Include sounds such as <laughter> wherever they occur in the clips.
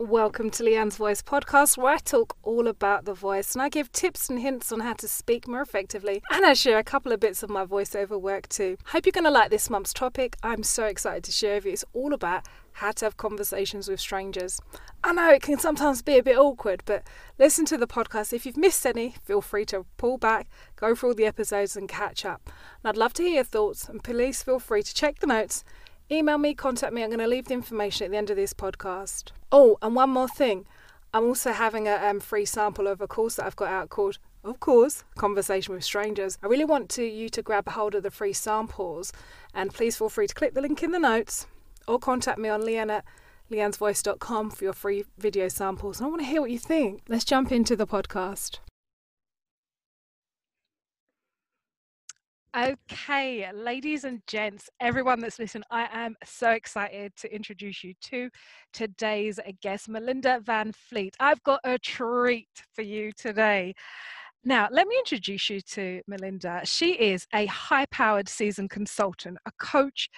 Welcome to Leanne's Voice podcast, where I talk all about the voice and I give tips and hints on how to speak more effectively. And I share a couple of bits of my voiceover work too. Hope you're going to like this month's topic. I'm so excited to share with you. It's all about how to have conversations with strangers. I know it can sometimes be a bit awkward, but listen to the podcast. If you've missed any, feel free to pull back, go through all the episodes, and catch up. And I'd love to hear your thoughts, and please feel free to check the notes Email me, contact me. I'm going to leave the information at the end of this podcast. Oh, and one more thing. I'm also having a um, free sample of a course that I've got out called, of course, Conversation with Strangers. I really want to, you to grab a hold of the free samples and please feel free to click the link in the notes or contact me on Leanne at leannesvoice.com for your free video samples. And I want to hear what you think. Let's jump into the podcast. Okay, ladies and gents, everyone that's listening, I am so excited to introduce you to today's guest, Melinda Van Fleet. I've got a treat for you today. Now, let me introduce you to Melinda. She is a high powered seasoned consultant, a coach,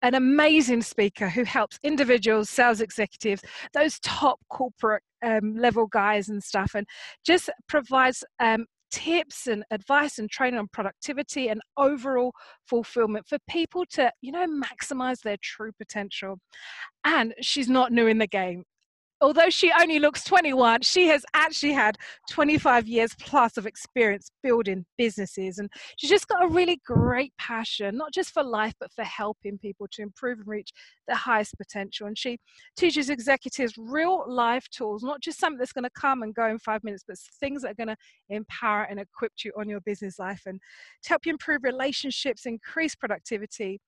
an amazing speaker who helps individuals, sales executives, those top corporate um, level guys and stuff, and just provides um, tips and advice and training on productivity and overall fulfillment for people to, you know, maximize their true potential. And she's not new in the game although she only looks 21, she has actually had 25 years plus of experience building businesses. And she's just got a really great passion, not just for life, but for helping people to improve and reach their highest potential. And she teaches executives real life tools, not just something that's going to come and go in five minutes, but things that are going to empower and equip you on your business life and to help you improve relationships, increase productivity,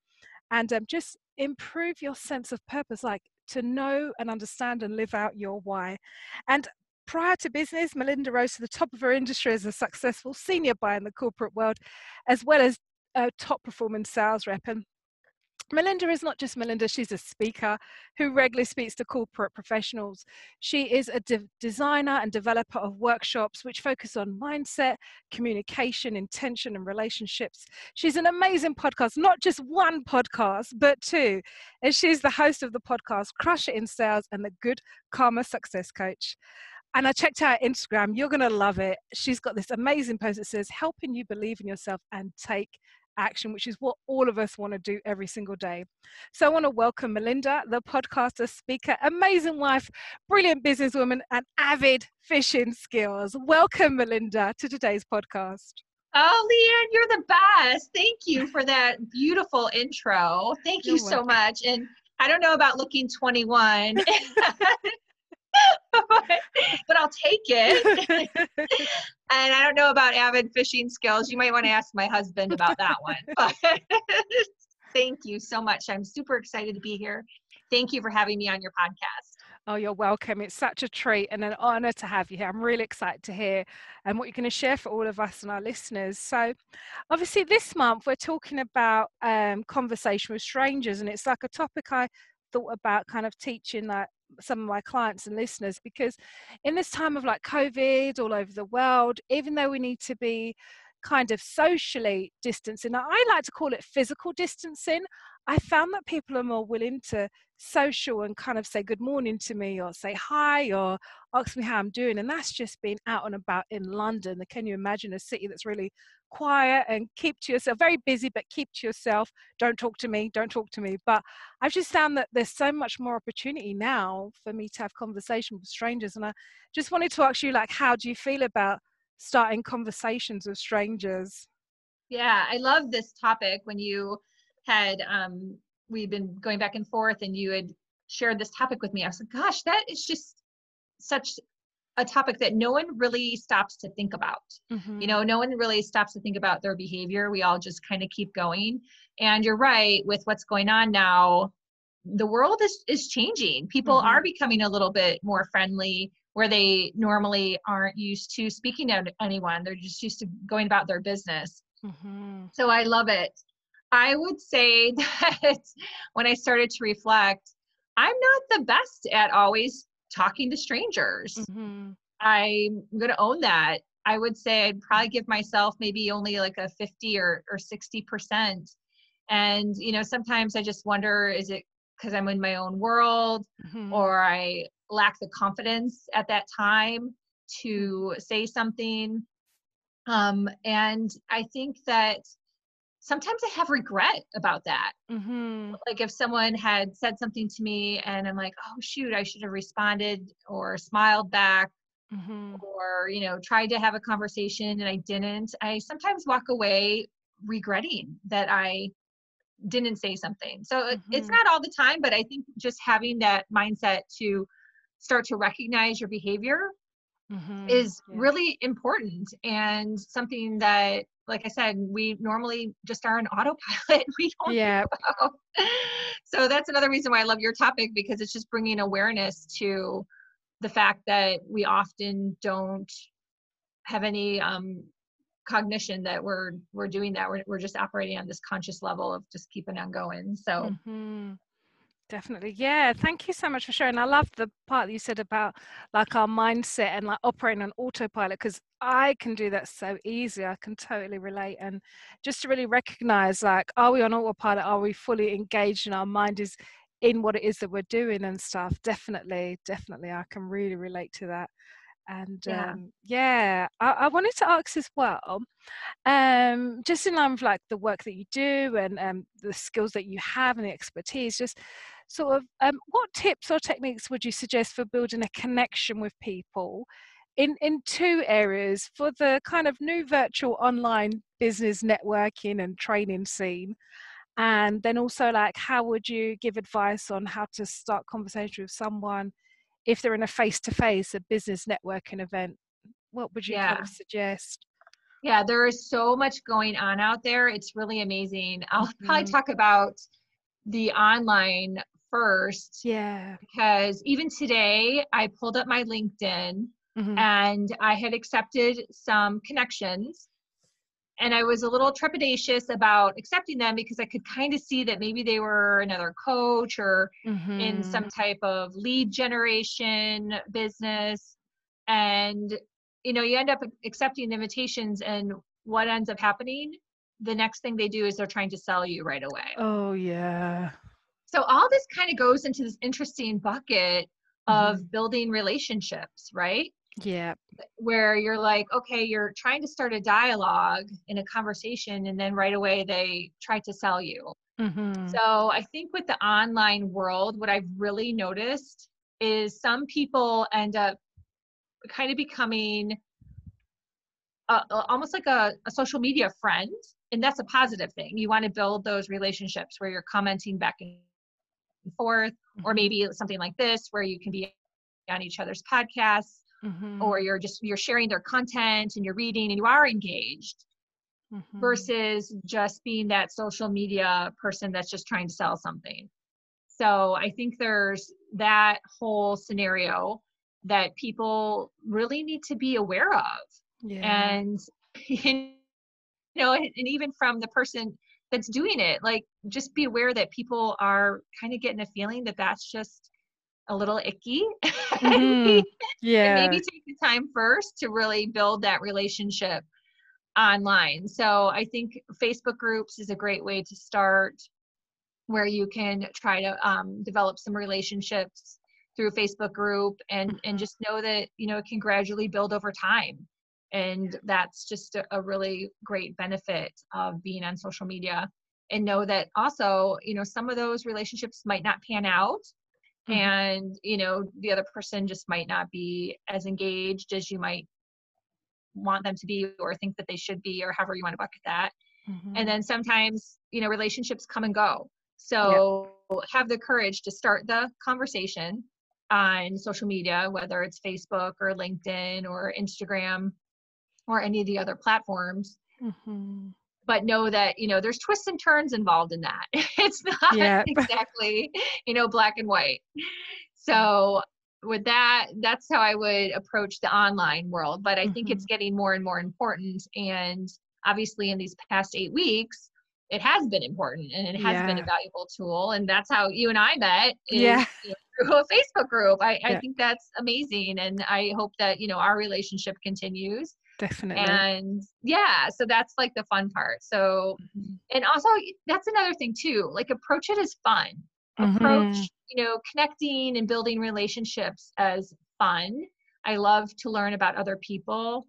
and um, just improve your sense of purpose. Like to know and understand and live out your why. And prior to business, Melinda rose to the top of her industry as a successful senior buyer in the corporate world, as well as a top performing sales rep. And Melinda is not just Melinda, she's a speaker who regularly speaks to corporate professionals. She is a de- designer and developer of workshops which focus on mindset, communication, intention, and relationships. She's an amazing podcast, not just one podcast, but two. And she's the host of the podcast Crush It in Sales and the Good Karma Success Coach. And I checked out Instagram. You're going to love it. She's got this amazing post that says, helping you believe in yourself and take action, which is what all of us want to do every single day. So I want to welcome Melinda, the podcaster, speaker, amazing wife, brilliant businesswoman, and avid fishing skills. Welcome, Melinda, to today's podcast. Oh, Leanne, you're the best. Thank you for that beautiful intro. Thank you so much. And I don't know about looking 21. <laughs> <laughs> but I'll take it. <laughs> and I don't know about avid fishing skills. You might want to ask my husband about that one. <laughs> But thank you so much. I'm super excited to be here. Thank you for having me on your podcast. Oh, you're welcome. It's such a treat and an honor to have you here. I'm really excited to hear and um, what you're going to share for all of us and our listeners. So, obviously, this month we're talking about um, conversation with strangers, and it's like a topic I thought about kind of teaching that some of my clients and listeners because in this time of like covid all over the world even though we need to be kind of socially distancing i like to call it physical distancing i found that people are more willing to social and kind of say good morning to me or say hi or ask me how i'm doing and that's just being out and about in london. Can you imagine a city that's really quiet and keep to yourself very busy but keep to yourself? Don't talk to me don't talk to me. But i've just found that there's so much more opportunity now for me to have conversation with strangers and i just wanted to ask you like how do you feel about starting conversations with strangers? Yeah i love this topic when you had um we've been going back and forth and you had shared this topic with me i was like gosh that is just such a topic that no one really stops to think about. Mm-hmm. You know, no one really stops to think about their behavior. We all just kind of keep going. And you're right, with what's going on now, the world is is changing. People mm-hmm. are becoming a little bit more friendly where they normally aren't used to speaking to anyone. They're just used to going about their business. Mm-hmm. So I love it. I would say <laughs> that when I started to reflect, I'm not the best at always talking to strangers. Mm-hmm. I'm going to own that. I would say I'd probably give myself maybe only like a 50 or, or 60%. And, you know, sometimes I just wonder is it because I'm in my own world mm-hmm. or I lack the confidence at that time to say something. Um, and I think that sometimes I have regret about that. Mm-hmm. Like if someone had said something to me and I'm like, oh, shoot, I should have responded or smiled back Mm-hmm. or, you know, tried to have a conversation and I didn't, I sometimes walk away regretting that I didn't say something. So it- it's not all the time, but I think just having that mindset to start to recognize your behavior Mm-hmm. is Yeah. really important and something that like i said we normally just are on <laughs> autopilot <laughs> we don't Yeah. <laughs> so that's another reason why i love your topic because it's just bringing awareness to the fact that we often don't have any um cognition that we're we're doing that we're, we're just operating on this conscious level of just keeping on going so hmm Definitely. Yeah. Thank you so much for sharing. I love the part that you said about like our mindset and like operating on autopilot because I can do that so easy. I can totally relate. And just to really recognize like, are we on autopilot? Are we fully engaged and our mind is in what it is that we're doing and stuff? Definitely. Definitely. I can really relate to that. And Yeah. um, yeah, I, I wanted to ask as well, um, just in line with like the work that you do and um, the skills that you have and the expertise, just sort of um, what tips or techniques would you suggest for building a connection with people in in two areas for the kind of new virtual online business networking and training scene and then also like how would you give advice on how to start conversation with someone if they're in a face-to-face a business networking event what would you kind of suggest Yeah, there is so much going on out there. It's really amazing. I'll probably Mhm. talk about the online first yeah because even today I pulled up my LinkedIn Mhm. and I had accepted some connections. And I was a little trepidatious about accepting them because I could kind of see that maybe they were another coach or in Mhm. some type of lead generation business and you know you end up accepting the invitations and what ends up happening the next thing they do is they're trying to sell you right away oh yeah so all this kind of goes into this interesting bucket of Mhm. building relationships right yeah where you're like okay you're trying to start a dialogue in a conversation and then right away they try to sell you Mhm. so I think with the online world, what I've really noticed is some people end up kind of becoming a- almost like a, a social media friend. And that's a positive thing. You want to build those relationships where you're commenting back and forth, or Mhm. maybe something like this where you can be on each other's podcasts, Mhm. or you're just you're sharing their content and you're reading and you are engaged Mhm. versus just being that social media person that's just trying to sell something. So I think there's that whole scenario that people really need to be aware of. yeah And <laughs> you know, and and even from the person that's doing it, like just be aware that people are kind of getting a feeling that that's just a little icky. <laughs> Mhm. and yeah maybe take the time first to really build that relationship online. So I think Facebook groups is a great way to start where you can try to um, develop some relationships through a Facebook group and and Mhm. just know that you know it can gradually build over time. And that's just a, a really great benefit of being on social media. And know that also, you know, some of those relationships might not pan out Mhm. and you know the other person just might not be as engaged as you might want them to be or think that they should be or however you want to bucket that Mhm. and then sometimes you know relationships come and go so have the courage to start the conversation on social media whether it's facebook or linkedin or instagram or any of the other platforms Mhm. but know that you know there's twists and turns involved in that. <laughs> It's not Yep. <laughs> exactly you know black and white. So with that that's how i would approach the online world but i think it's getting more and more important and obviously in these past eight weeks it has been important and it has been a valuable tool and that's how you and i met is, Yeah. <laughs> you know, through a facebook group. I, I think that's amazing and i hope that you know our relationship continues definitely and yeah so that's like the fun part so Mhm. and also that's another thing too like approach it as fun approach Mhm. you know connecting and building relationships as fun i love to learn about other people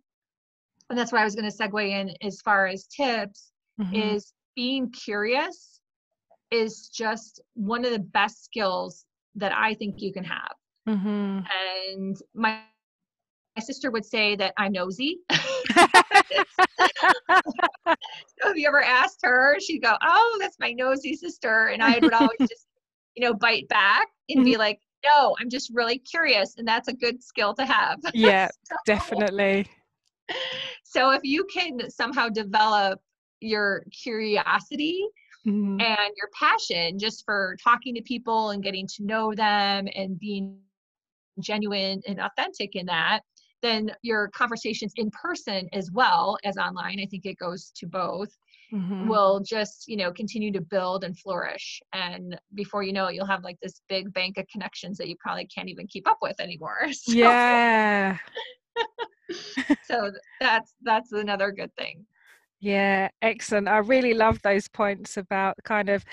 and that's why i was going to segue in as far as tips Mhm. is being curious is just one of the best skills that i think you can have Mhm. and my sister would say that i'm nosy <laughs> <laughs> so if you ever asked her, she'd go, "Oh, that's my nosy sister," and I would always just, you know, bite back and be like, "No, I'm just really curious," and that's a good skill to have. <laughs> yeah, So- definitely. So if you can somehow develop your curiosity Mhm. and your passion just for talking to people and getting to know them and being genuine and authentic in that, then your conversations in person as well as online, I think it goes to both, Mhm. will just, you know, continue to build and flourish. And before you know it, you'll have like this big bank of connections that you probably can't even keep up with anymore. <laughs> So, Yeah. <laughs> so that's that's another good thing. Yeah, excellent. I really love those points about kind of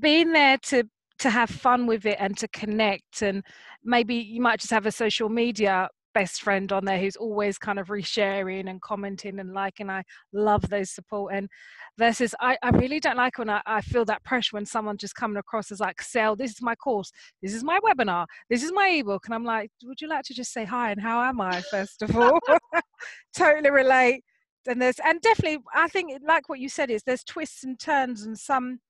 being there to to have fun with it and to connect and maybe you might just have a social media best friend on there who's always kind of resharing and commenting and liking. I love those support and versus I, I really don't like when I, I feel that pressure when someone just coming across as like, Sell, this is my course, this is my webinar, this is my ebook. And I'm like, would you like to just say hi and how am I, first of all? <laughs> totally relate and there's and definitely i think like what you said is there's twists and turns and some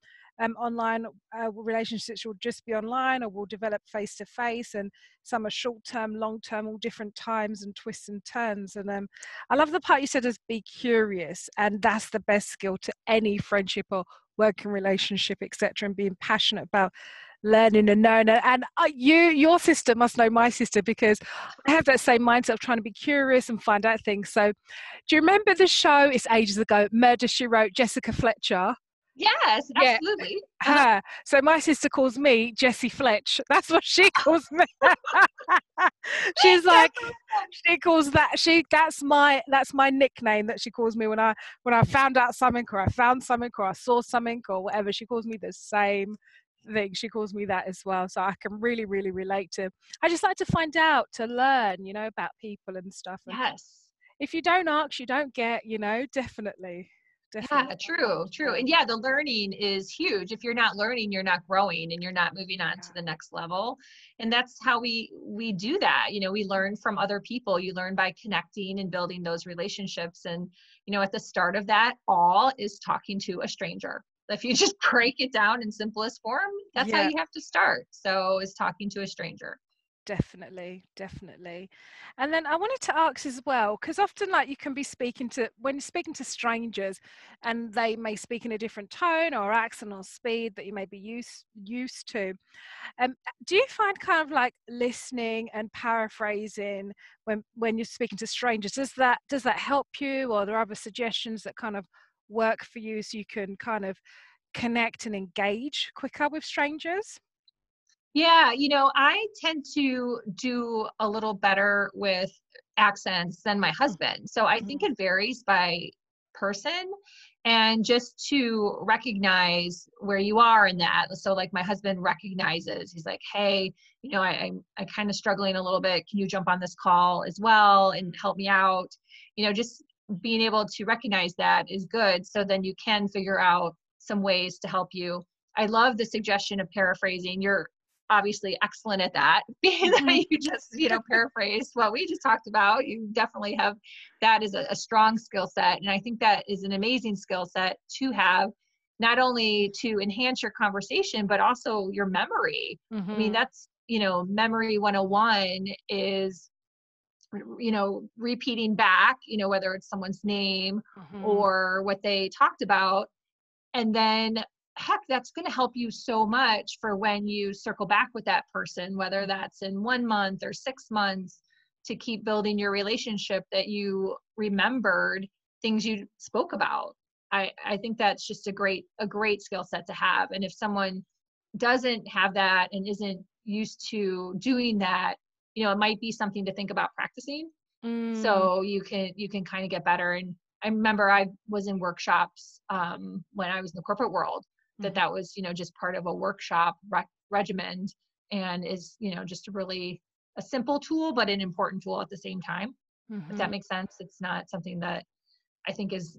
um, online uh, relationships will just be online or will develop face to face and some are short term long term all different times and twists and turns and um, i love the part you said is be curious and that's the best skill to any friendship or working relationship etc and being passionate about learning and knowing and uh, you your sister must know my sister because i have that same mindset of trying to be curious and find out things so do you remember the show? It's ages ago. Murder She Wrote. Jessica Fletcher. Yes, Yeah. absolutely. Uh-huh. So my sister calls me Jessie Fletch. <laughs> That's what she <laughs> calls me. <laughs> She's like, she calls that she. That's my that's my nickname that she calls me when I when I found out something or I found something or I saw something or whatever. She calls me the same thing. She calls me that as well. So I can really really relate to. I just like to find out to learn, you know, about people and stuff. And Yes. if you don't ask, you don't get, you know, definitely. Yeah, Definitely. true, true. And yeah, the learning is huge. If you're not learning, you're not growing and you're not moving on to the next level. And that's how we we do that. You know, we learn from other people. You learn by connecting and building those relationships. And, you know, at the start of that all is talking to a stranger. If you just <laughs> break it down in simplest form, that's how you have to start. So is talking to a stranger. Definitely, definitely. And then I wanted to ask as well, because often like you can be speaking to when speaking to strangers and they may speak in a different tone or accent or speed that you may be used used to. Um, do you find kind of like listening and paraphrasing when when you're speaking to strangers, does that does that help you or are there other suggestions that kind of work for you so you can kind of connect and engage quicker with strangers? Yeah, you know, I tend to do a little better with accents than my husband. So I think mm-hmm. it varies by person and just to recognize where you are in that. So like my husband recognizes, he's like, hey, you know, I, I'm I kind of struggling a little bit. Can you jump on this call as well and help me out? You know, just being able to recognize that is good. So then you can figure out some ways to help you. I love the suggestion of paraphrasing. You're obviously excellent at that being that Mhm. you just you know paraphrase what we just talked about you definitely have that is a, a strong skill set and i think that is an amazing skill set to have not only to enhance your conversation but also your memory i mean Mhm. that's you know memory 101 is you know repeating back you know whether it's someone's name Mhm. or what they talked about and then heck that's going to help you so much for when you circle back with that person whether that's in one month or six months to keep building your relationship that you remembered things you spoke about. I i think that's just a great a great skill set to have. And if someone doesn't have that and isn't used to doing that you know it might be something to think about practicing. Mm. so you can you can kind of get better. And i remember i was in workshops um, when i was in the corporate world that Mhm. that was you know just part of a workshop rec- regimen and is you know just a really a simple tool but an important tool at the same time mm-hmm. if that mm-hmm. makes sense it's not something that i think is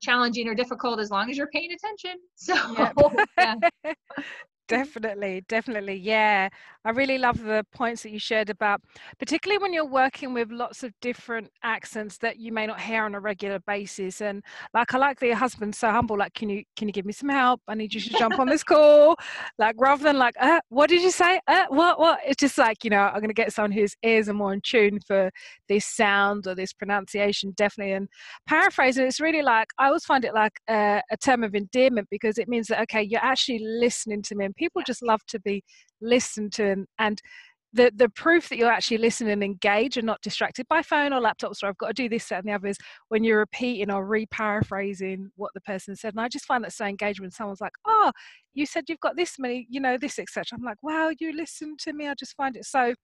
challenging or difficult as long as you're paying attention <laughs> so yep. yeah. <laughs> definitely definitely yeah. I really love the points that you shared about particularly when you're working with lots of different accents that you may not hear on a regular basis and like i like that your husband's so humble like can you can you give me some help? I need you to jump on <laughs> this call. Like rather than like uh, what did you say? Uh, what what? It's just like you know i'm going to get someone whose ears are more in tune for this sound or this pronunciation definitely and paraphrasing it's really like i always find it like a, a term of endearment because it means that okay you're actually listening to me and people just love to be listened to and, and the the proof that you're actually listening and engaged and not distracted by phone or laptops or I've got to do this that and the other is when you're repeating or re-paraphrasing what the person said. And I just find that so engaging when someone's like oh you said you've got this many you know this etc I'm like wow you listen to me. I just find it so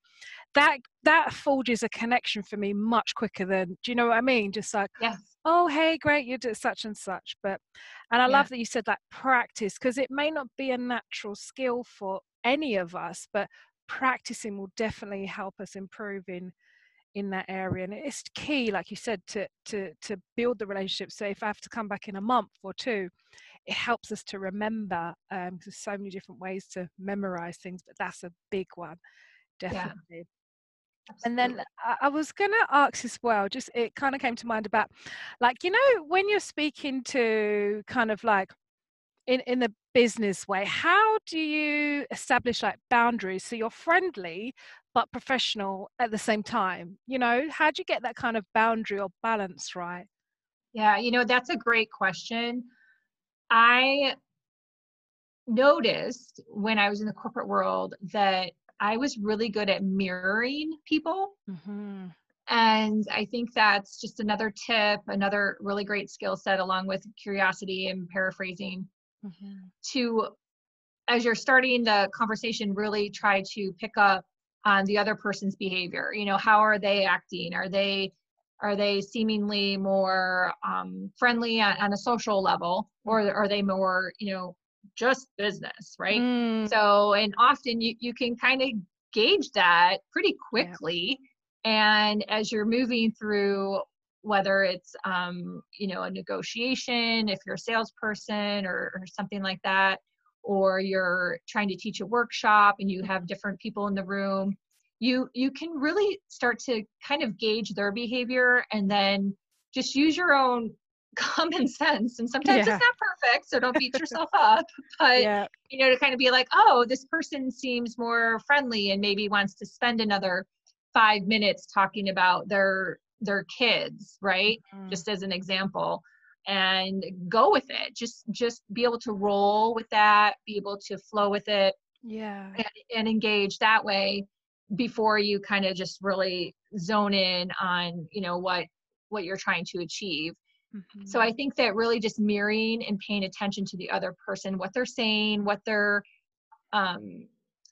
that that forges a connection for me much quicker than do you know what I mean? Just like yes. oh hey great you did such and such. But and I yeah. love that you said that practice because it may not be a natural skill for any of us but practicing will definitely help us improve in in that area and it's key like you said to to to build the relationship. So if i have to come back in a month or two it helps us to remember um there's so many different ways to memorize things but that's a big one definitely. Yeah. And then I was going to ask as well, just it kind of came to mind about like, you know, when you're speaking to kind of like in in the business way how do you establish like boundaries so you're friendly but professional at the same time? You know how do you get that kind of boundary or balance right? Yeah you know that's a great question. I noticed when i was in the corporate world that i was really good at mirroring people. Mm-hmm. and i think that's just another tip another really great skill set along with curiosity and paraphrasing mm-hmm. to as you're starting the conversation really try to pick up on the other person's behavior you know how are they acting are they are they seemingly more um, friendly on, on, a social level or are they more you know just business right mm. so and often you, you can kind of gauge that pretty quickly yeah. and as you're moving through whether it's um, you know a negotiation if you're a salesperson or, or something like that or you're trying to teach a workshop and you have different people in the room you you can really start to kind of gauge their behavior and then just use your own <laughs> common sense and sometimes yeah. it's not perfect so don't beat yourself up but yeah. you know to kind of be like oh this person seems more friendly and maybe wants to spend another five minutes talking about their their kids right mm-hmm. just as an example and go with it just just be able to roll with that be able to flow with it yeah and, and engage that way before you kind of just really zone in on you know what what you're trying to achieve mm-hmm. so i think that really just mirroring and paying attention to the other person what they're saying what they're um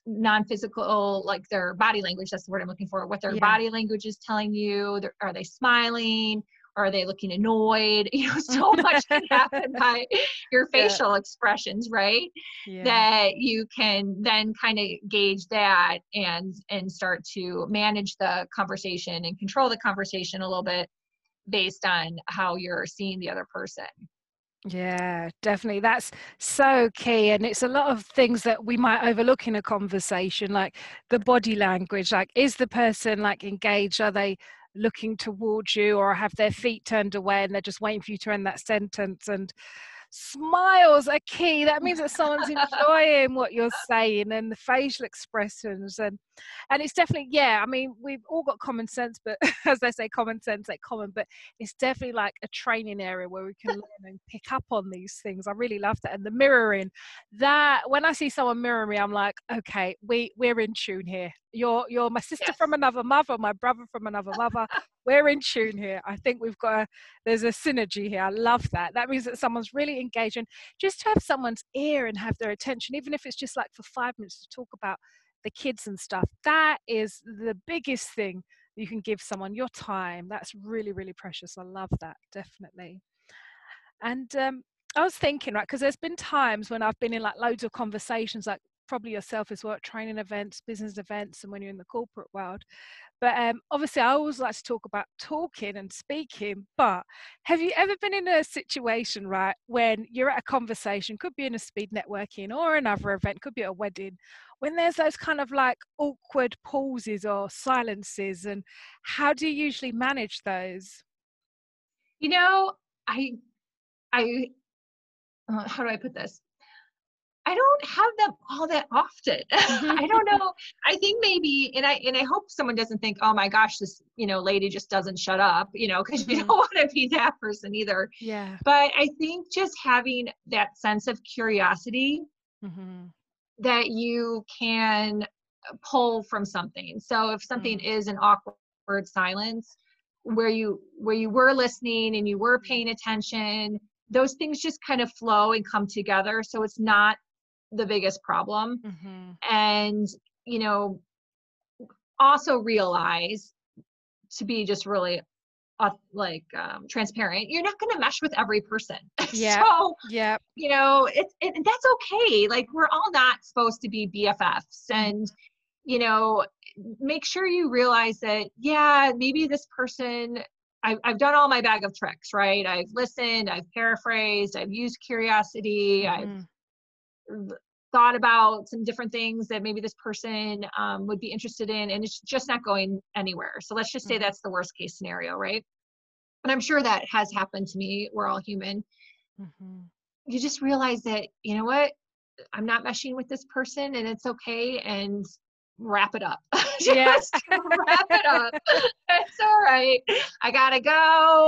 non-physical like their body language that's the word i'm looking for what their yeah. body language is telling you are they smiling are they looking annoyed <laughs> you know so <laughs> much can happen by your facial yeah. expressions right yeah. that you can then kind of gauge that and and start to manage the conversation and control the conversation a little bit based on how you're seeing the other person yeah, definitely. That's so key. And it's a lot of things that we might overlook in a conversation, like the body language. Like, is the person like engaged? Are they looking towards you or have their feet turned away and they're just waiting for you to end that sentence? And smiles are key. That means that someone's <laughs> enjoying what you're saying and the facial expressions and and it's definitely yeah. I mean, we've all got common sense, but <laughs> as they say, common sense ain't common. But it's definitely like a training area where we can <laughs> learn and pick up on these things. I really love that and the mirroring. That when I see someone mirror me, I'm like, okay, we we're in tune here. You're you're my sister yes. from another mother, my brother from another mother we're in tune here. I think we've got a, there's a synergy here. I love that. That means that someone's really engaged and just to have someone's ear and have their attention, even if it's just like for five minutes to talk about the kids and stuff. That is the biggest thing you can give someone your time. That's really, really precious. I love that, definitely. And um, I was thinking, right, because there's been times when I've been in like loads of conversations, like probably yourself as well, training events, business events, and when you're in the corporate world. But um, obviously, I always like to talk about talking and speaking. But have you ever been in a situation, right, when you're at a conversation, could be in a speed networking or another event, could be a wedding, when there's those kind of like awkward pauses or silences, and how do you usually manage those? You know, I, I, uh, how do I put this? I don't have them all that often. <laughs> I don't know. <laughs> I think maybe, and I and I hope someone doesn't think, oh my gosh, this you know lady just doesn't shut up, you know, because mm-hmm. you don't <laughs> want to be that person either. Yeah. But I think just having that sense of curiosity mm-hmm. That you can pull from something. So if something mm-hmm. is an awkward silence, where you where you were listening and you were paying attention those things just kind of flow and come together so it's not the biggest problem mm-hmm. and you know also realize to be just really uh, like um, transparent you're not going to mesh with every person <laughs> yeah so yeah you know it's it, that's okay like we're all not supposed to be bffs mm-hmm. and you know make sure you realize that yeah maybe this person I've, I've done all my bag of tricks right i've listened i've paraphrased i've used curiosity mm-hmm. i've thought about some different things that maybe this person um, would be interested in and it's just not going anywhere. So let's just say mm-hmm. that's the worst case scenario right? And i'm sure that has happened to me. We're all human. Mm-hmm. you just realize that you know what? I'm not meshing with this person and it's okay and wrap it up. <laughs> Just wrap it up. <laughs> It's all right. I gotta go.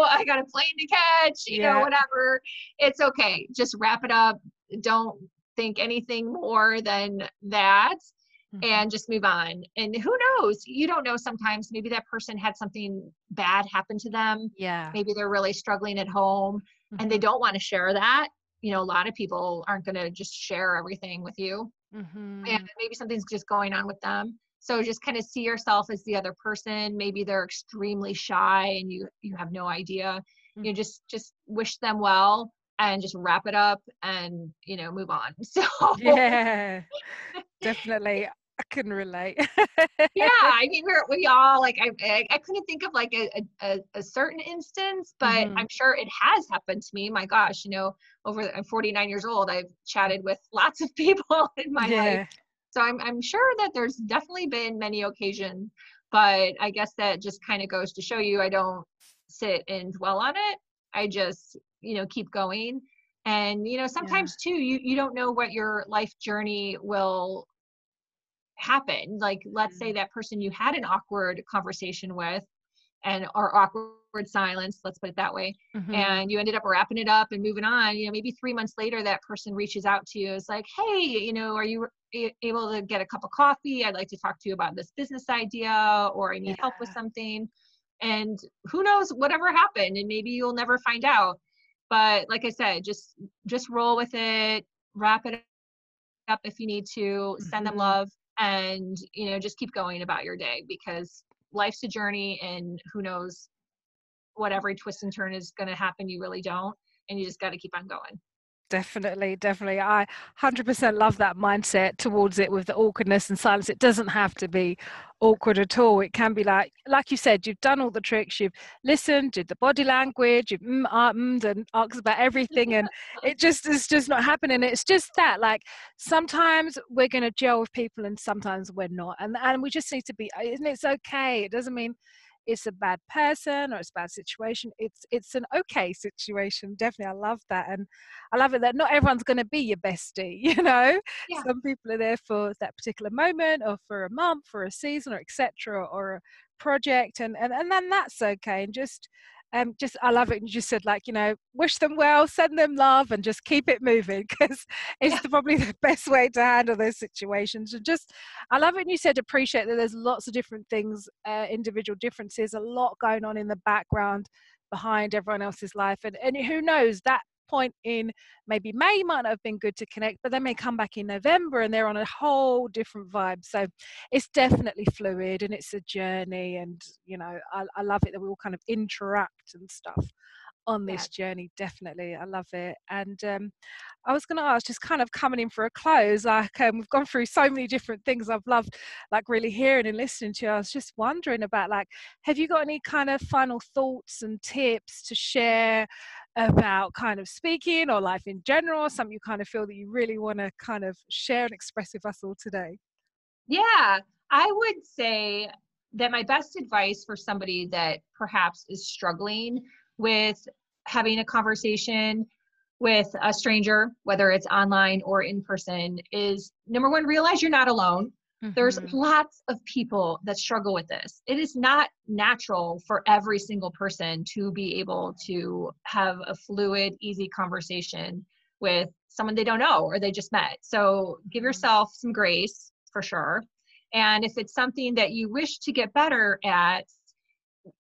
I got a plane to catch you yeah. know whatever. It's okay. Just wrap it up. Don't think anything more than that mm-hmm. and just move on. And who knows? You don't know sometimes maybe that person had something bad happen to them. Yeah. Maybe they're really struggling at home mm-hmm. and they mm-hmm. don't want to share that. You know, a lot of people aren't going to just share everything with you. Mm-hmm. And maybe something's just going on with them. So just kind of see yourself as the other person. Maybe they're extremely shy and you you have no idea. You know, mm-hmm. just just wish them well and just wrap it up and you know move on. <laughs> So yeah. <laughs> Definitely. I can relate. Yeah <laughs> i mean we're we all like i i, couldn't think of like a, a, a certain instance but mm-hmm. i'm sure it has happened to me. My gosh you know over i'm 49 years old. I've chatted with lots of people in my yeah. life. So I'm, I'm sure that there's definitely been many occasions but i guess that just kind of goes to show you i don't sit and dwell on it. I just you know keep going and you know sometimes yeah. too you you don't know what your life journey will happen like let's mm-hmm. say that person you had an awkward conversation with and or awkward silence let's put it that way mm-hmm. and you ended up wrapping it up and moving on you know maybe three months later that person reaches out to you it's like hey you know are you able to get a cup of coffee i'd like to talk to you about this business idea or i need yeah. help with something and who knows whatever happened and maybe you'll never find out but like i said just just roll with it wrap it up if you need to send them mm-hmm. love and you know just keep going about your day because life's a journey and who knows what every twist and turn is going to happen you really don't and you just got to keep on going definitely definitely. I 100% love that mindset towards it with the awkwardness and silence. It doesn't have to be awkward at all. It can be like like you said you've done all the tricks you've listened did the body language you've mm, uh, and asked about everything and it <laughs> just is just not happening. It's just that like sometimes we're going to gel with people and sometimes we're not and and we just need to be and it's okay. It doesn't mean it's a bad person or it's a bad situation. It's it's an okay situation. Definitely, I love that, and I love it that not everyone's going to be your bestie. <laughs> You know, yeah. some people are there for that particular moment, or for a month, for a season, or etc., or a project, and and and then that's okay. And just um, just I love it. And You just said like you know, wish them well, send them love, and just keep it moving because it's yeah. the, probably the best way to handle those situations. And just I love it. And you said appreciate that there's lots of different things, uh, individual differences, a lot going on in the background behind everyone else's life, and and who knows that point in maybe May might not have been good to connect, but they may come back in November and they're on a whole different vibe. So it's definitely fluid and it's a journey. And, you know, I, I love it that we all kind of interact and stuff on this yeah. journey definitely i love it and um, i was going to ask just kind of coming in for a close like um, we've gone through so many different things i've loved like really hearing and listening to you i was just wondering about like have you got any kind of final thoughts and tips to share about kind of speaking or life in general something you kind of feel that you really want to kind of share and express with us all today yeah i would say that my best advice for somebody that perhaps is struggling with having a conversation with a stranger, whether it's online or in person, is number one, realize you're not alone. Mm-hmm. There's lots of people that struggle with this. It is not natural for every single person to be able to have a fluid, easy conversation with someone they don't know or they just met. So give mm-hmm. yourself some grace for sure. And if it's something that you wish to get better at,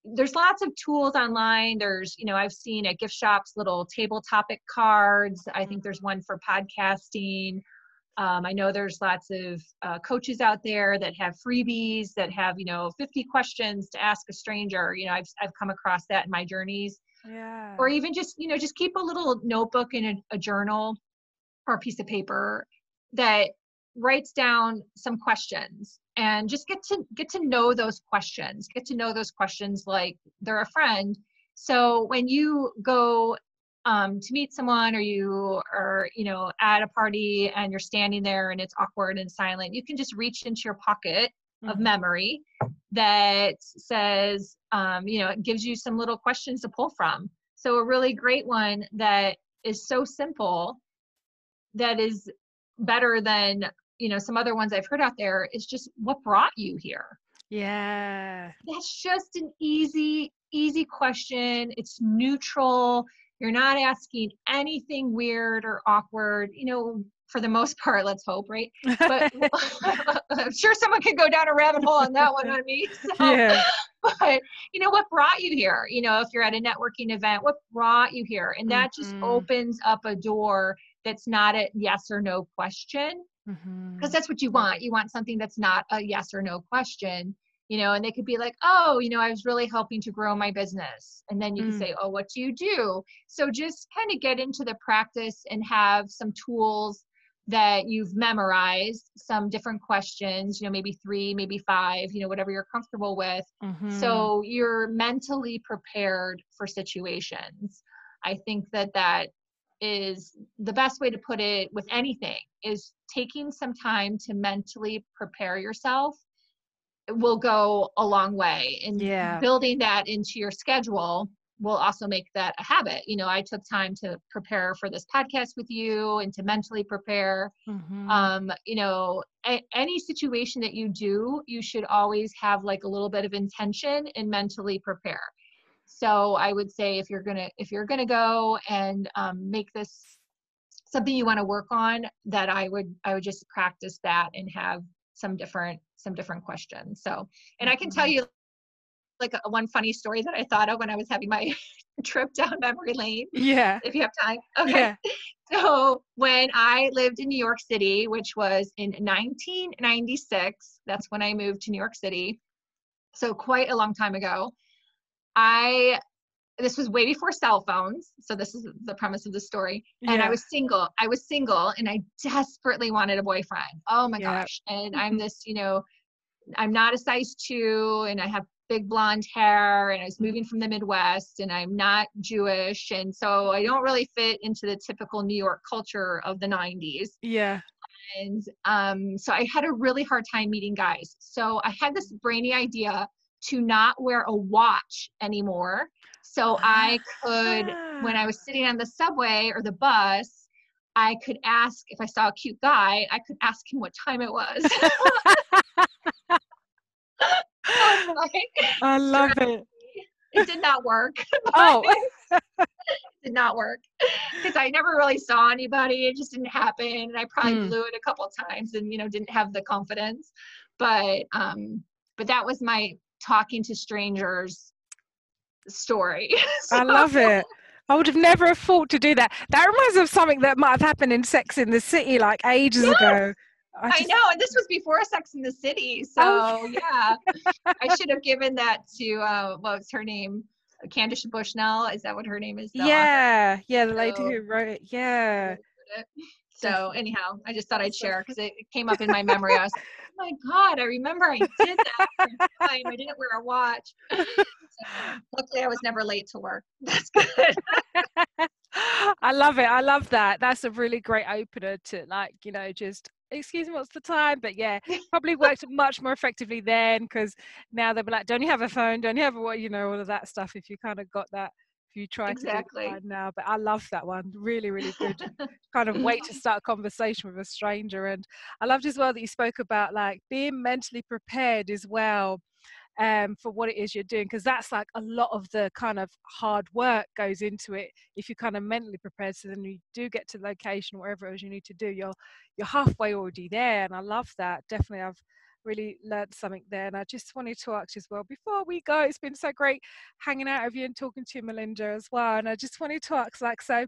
there's lots of tools online. There's, you know, I've seen at gift shops little table topic cards. I think there's one for podcasting. Um, I know there's lots of uh, coaches out there that have freebies that have, you know, 50 questions to ask a stranger. You know, I've, I've come across that in my journeys. Yeah. Or even just, you know, just keep a little notebook in a, a journal or a piece of paper that writes down some questions and just get to get to know those questions get to know those questions like they're a friend so when you go um, to meet someone or you are you know at a party and you're standing there and it's awkward and silent you can just reach into your pocket mm-hmm. of memory that says um, you know it gives you some little questions to pull from so a really great one that is so simple that is better than you know some other ones i've heard out there is just what brought you here? Yeah. That's just an easy easy question. It's neutral. You're not asking anything weird or awkward you know for the most <laughs> part let's hope right? But i'm <laughs> <laughs> sure someone could go down a rabbit hole on that one on me so, yeah. but you know what brought you here? You know if you're at a networking event what brought you here? And that mm-hmm. just opens up a door that's not a yes or no question because mm-hmm. that's what you want you want something that's not a yes or no question you know and they could be like oh you know i was really helping to grow my business and then you mm. can say oh what do you do so just kind of get into the practice and have some tools that you've memorized some different questions you know maybe three maybe five you know whatever you're comfortable with mm-hmm. so you're mentally prepared for situations i think that that is the best way to put it with anything is taking some time to mentally prepare yourself will go a long way and yeah. building that into your schedule will also make that a habit you know i took time to prepare for this podcast with you and to mentally prepare mm-hmm. um you know a- any situation that you do you should always have like a little bit of intention and mentally prepare so i would say if you're gonna if you're gonna go and um, make this something you want to work on that i would i would just practice that and have some different some different questions. So and i can tell mm-hmm. you like a, one funny story that i thought of when i was having my <laughs> trip down memory lane yeah. if you have time. Okay. Yeah. <laughs> so when i lived in new york city which was in 1996 that's when i moved to new york city. So quite a long time ago I this was way before cell phones so this is the premise of the story. And yeah. i was single i was single and i desperately wanted a boyfriend. Oh my yeah. gosh. And i'm this you know i'm not a size two and i have big blonde hair and i was moving from the midwest and i'm not jewish. And so i don't really fit into the typical new york culture of the 90s yeah. And um, so i had a really hard time meeting guys. So i had this brainy idea to not wear a watch anymore. So I could, when I was ah. sitting on the subway or the bus, I could ask if I saw a cute guy, I could ask him what time it was. <laughs> I <laughs> love it. It did not work. <laughs> Oh. It did not work because I never really saw anybody. It just didn't happen. And I probably mm. blew it a couple times and, you know, didn't have the confidence. But, um, but that was my talking to strangers story. <laughs> so. I love it. I would have never have thought to do that. That reminds me of something that might have happened in Sex in the City like ages yes. ago. I, just... I, know, and this was before Sex in the City. So oh. yeah, I should have given that to uh, what was her name? Candace Bushnell. Is that what her name is? Yeah, yeah, the lady who wrote it. Yeah. So <laughs> anyhow, I just thought I'd share because it came up in my memory. I was like, oh my god, I remember I did that <laughs> time. I didn't wear a watch. <laughs> So, luckily, I was never late to work. That's good. I love it. I love that. That's a really great opener to like, you know, just excuse me, what's the time? But yeah, probably worked much more effectively then because now they'll be like, don't you have a phone? Don't you have a what? You know, all of that stuff. If you kind of got that, if you try exactly. to do now. But I love that one. Really, really good. <laughs> kind of way to start a conversation with a stranger. And I loved as well that you spoke about like being mentally prepared as well um, for what it is you're doing because that's like a lot of the kind of hard work goes into it if you're kind of mentally prepared so then you do get to the location wherever it is you need to do you're you're halfway already there and i love that definitely i've really learned something there and i just wanted to ask as well before we go it's been so great hanging out with you and talking to you melinda as well and i just wanted to ask like so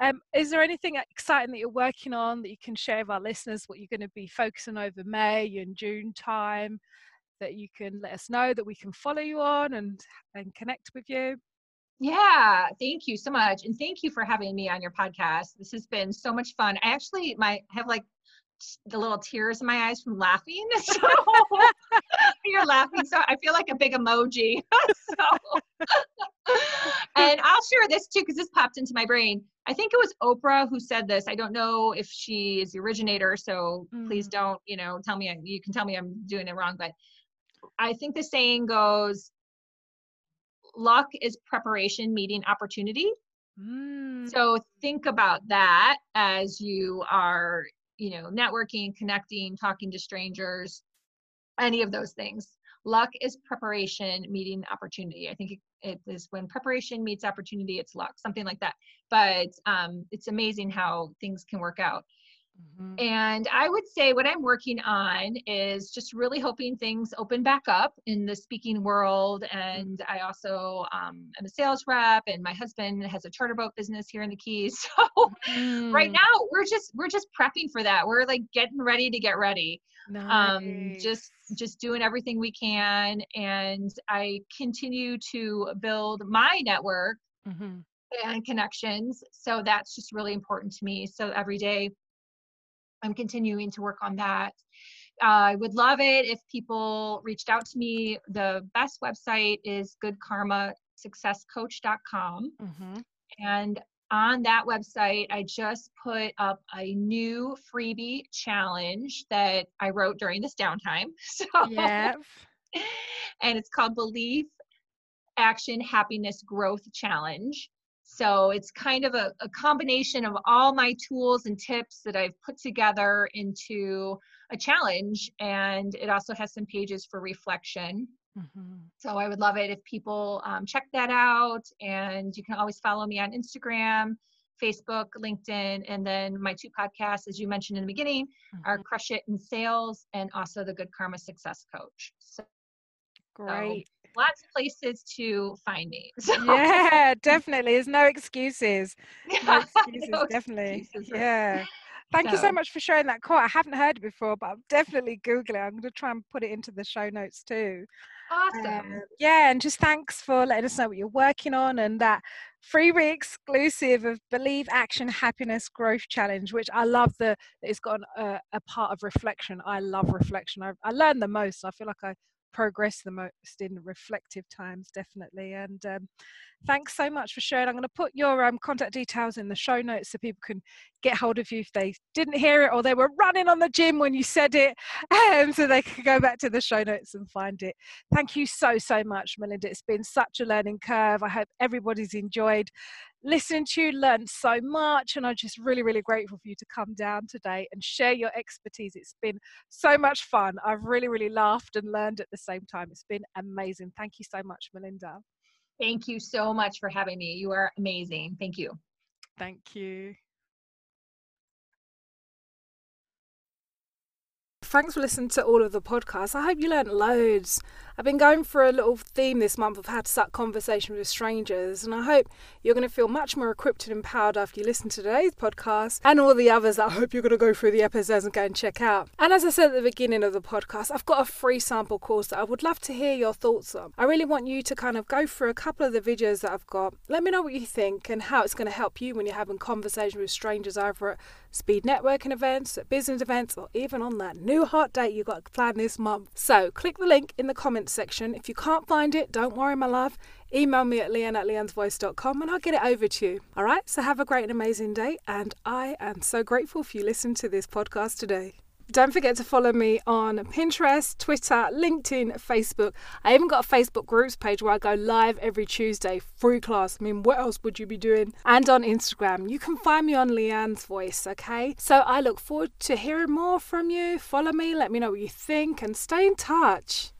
um, is there anything exciting that you're working on that you can share with our listeners what you're going to be focusing over may and june time that you can let us know that we can follow you on and and connect with you? Yeah thank you so much and thank you for having me on your podcast. This has been so much fun. I actually might have like the little tears in my eyes from laughing <laughs> so <laughs> you're laughing so i feel like a big emoji <laughs> so and i'll share this too because this popped into my brain i think it was oprah who said this i don't know if she is the originator so mm. please don't you know tell me you can tell me i'm doing it wrong but I think the saying goes, luck is preparation meeting opportunity. Mm. So think about that as you are, you know, networking, connecting, talking to strangers, any of those things. Luck is preparation meeting opportunity. I think it, it is when preparation meets opportunity, it's luck, something like that. But um, it's amazing how things can work out. Mm-hmm. And I would say what I'm working on is just really hoping things open back up in the speaking world. Mm-hmm. And I also um, am a sales rep, and my husband has a charter boat business here in the Keys. <laughs> So mm. right now we're just we're just prepping for that. We're like getting ready to get ready. Um, nice. Um, just just doing everything we can, and I continue to build my network. Mm-hmm. And connections. So that's just really important to me. So every day I'm continuing to work on that. Uh, I would love it if people reached out to me. The best website is goodkarmasuccesscoach.com. Mm-hmm. And on that website, I just put up a new freebie challenge that I wrote during this downtime. <laughs> So, yeah. <laughs> and it's called Belief Action Happiness Growth Challenge. So it's kind of a, a, combination of all my tools and tips that I've put together into a challenge. And it also has some pages for reflection. Mm-hmm. So I would love it if people um, check that out. And you can always follow me on Instagram, Facebook, LinkedIn, and then my two podcasts, as you mentioned in the beginning, mm-hmm. are Crush It in Sales and also the Good Karma Success Coach. So, Great. Lots of places to find me. <laughs> So. Yeah, definitely. There's no excuses. <laughs> No excuses, no definitely. Excuses, yeah. Thank so. you so much for sharing that quote. I haven't heard it before, but I'm definitely Google it. I'm going to try and put it into the show notes too. Awesome. Um, yeah, and just thanks for letting us know what you're working on and that freebie exclusive of Believe Action Happiness Growth Challenge, which I love the it's got an, uh, a part of reflection. I love reflection. I, I learn the most. I feel like I progress the most in reflective times, definitely. And um, thanks so much for sharing. I'm going to put your um, contact details in the show notes so people can get hold of you if they didn't hear it or they were running on the gym when you said it, <laughs> um, so they can go back to the show notes and find it. Thank you so, so much, Melinda. It's been such a learning curve. I hope everybody's enjoyed listening to you, learned so much, and I'm just really, really grateful for you to come down today and share your expertise. It's been so much fun. I've really, really laughed and learned at the same time. It's been amazing. Thank you so much, Melinda. Thank you so much for having me. You are amazing. Thank you. Thank you. Thanks for listening to all of the podcasts. I hope you learned loads. I've been going for a little theme this month of how to start conversations with strangers, and I hope you're going to feel much more equipped and empowered after you listen to today's podcast and all the others that I hope you're going to go through the episodes and go and check out. And as I said at the beginning of the podcast, I've got a free sample course that I would love to hear your thoughts on. I really want you to kind of go through a couple of the videos that I've got. Let me know what you think and how it's going to help you when you're having conversations with strangers either at speed networking events, at business events, or even on that new hot date you've got planned this month. So click the link in the comments section. If you can't find it, don't worry, my love. Email me at leanne at leanne'svoice.com and I'll get it over to you. All right, so have a great and amazing day. And I am so grateful for you listening to this podcast today. Don't forget to follow me on Pinterest, Twitter, LinkedIn, Facebook. I even got a Facebook groups page where I go live every Tuesday, free class. I mean, what else would you be doing? And on Instagram. You can find me on Leanne's Voice, okay? So I look forward to hearing more from you. Follow me, let me know what you think, and stay in touch.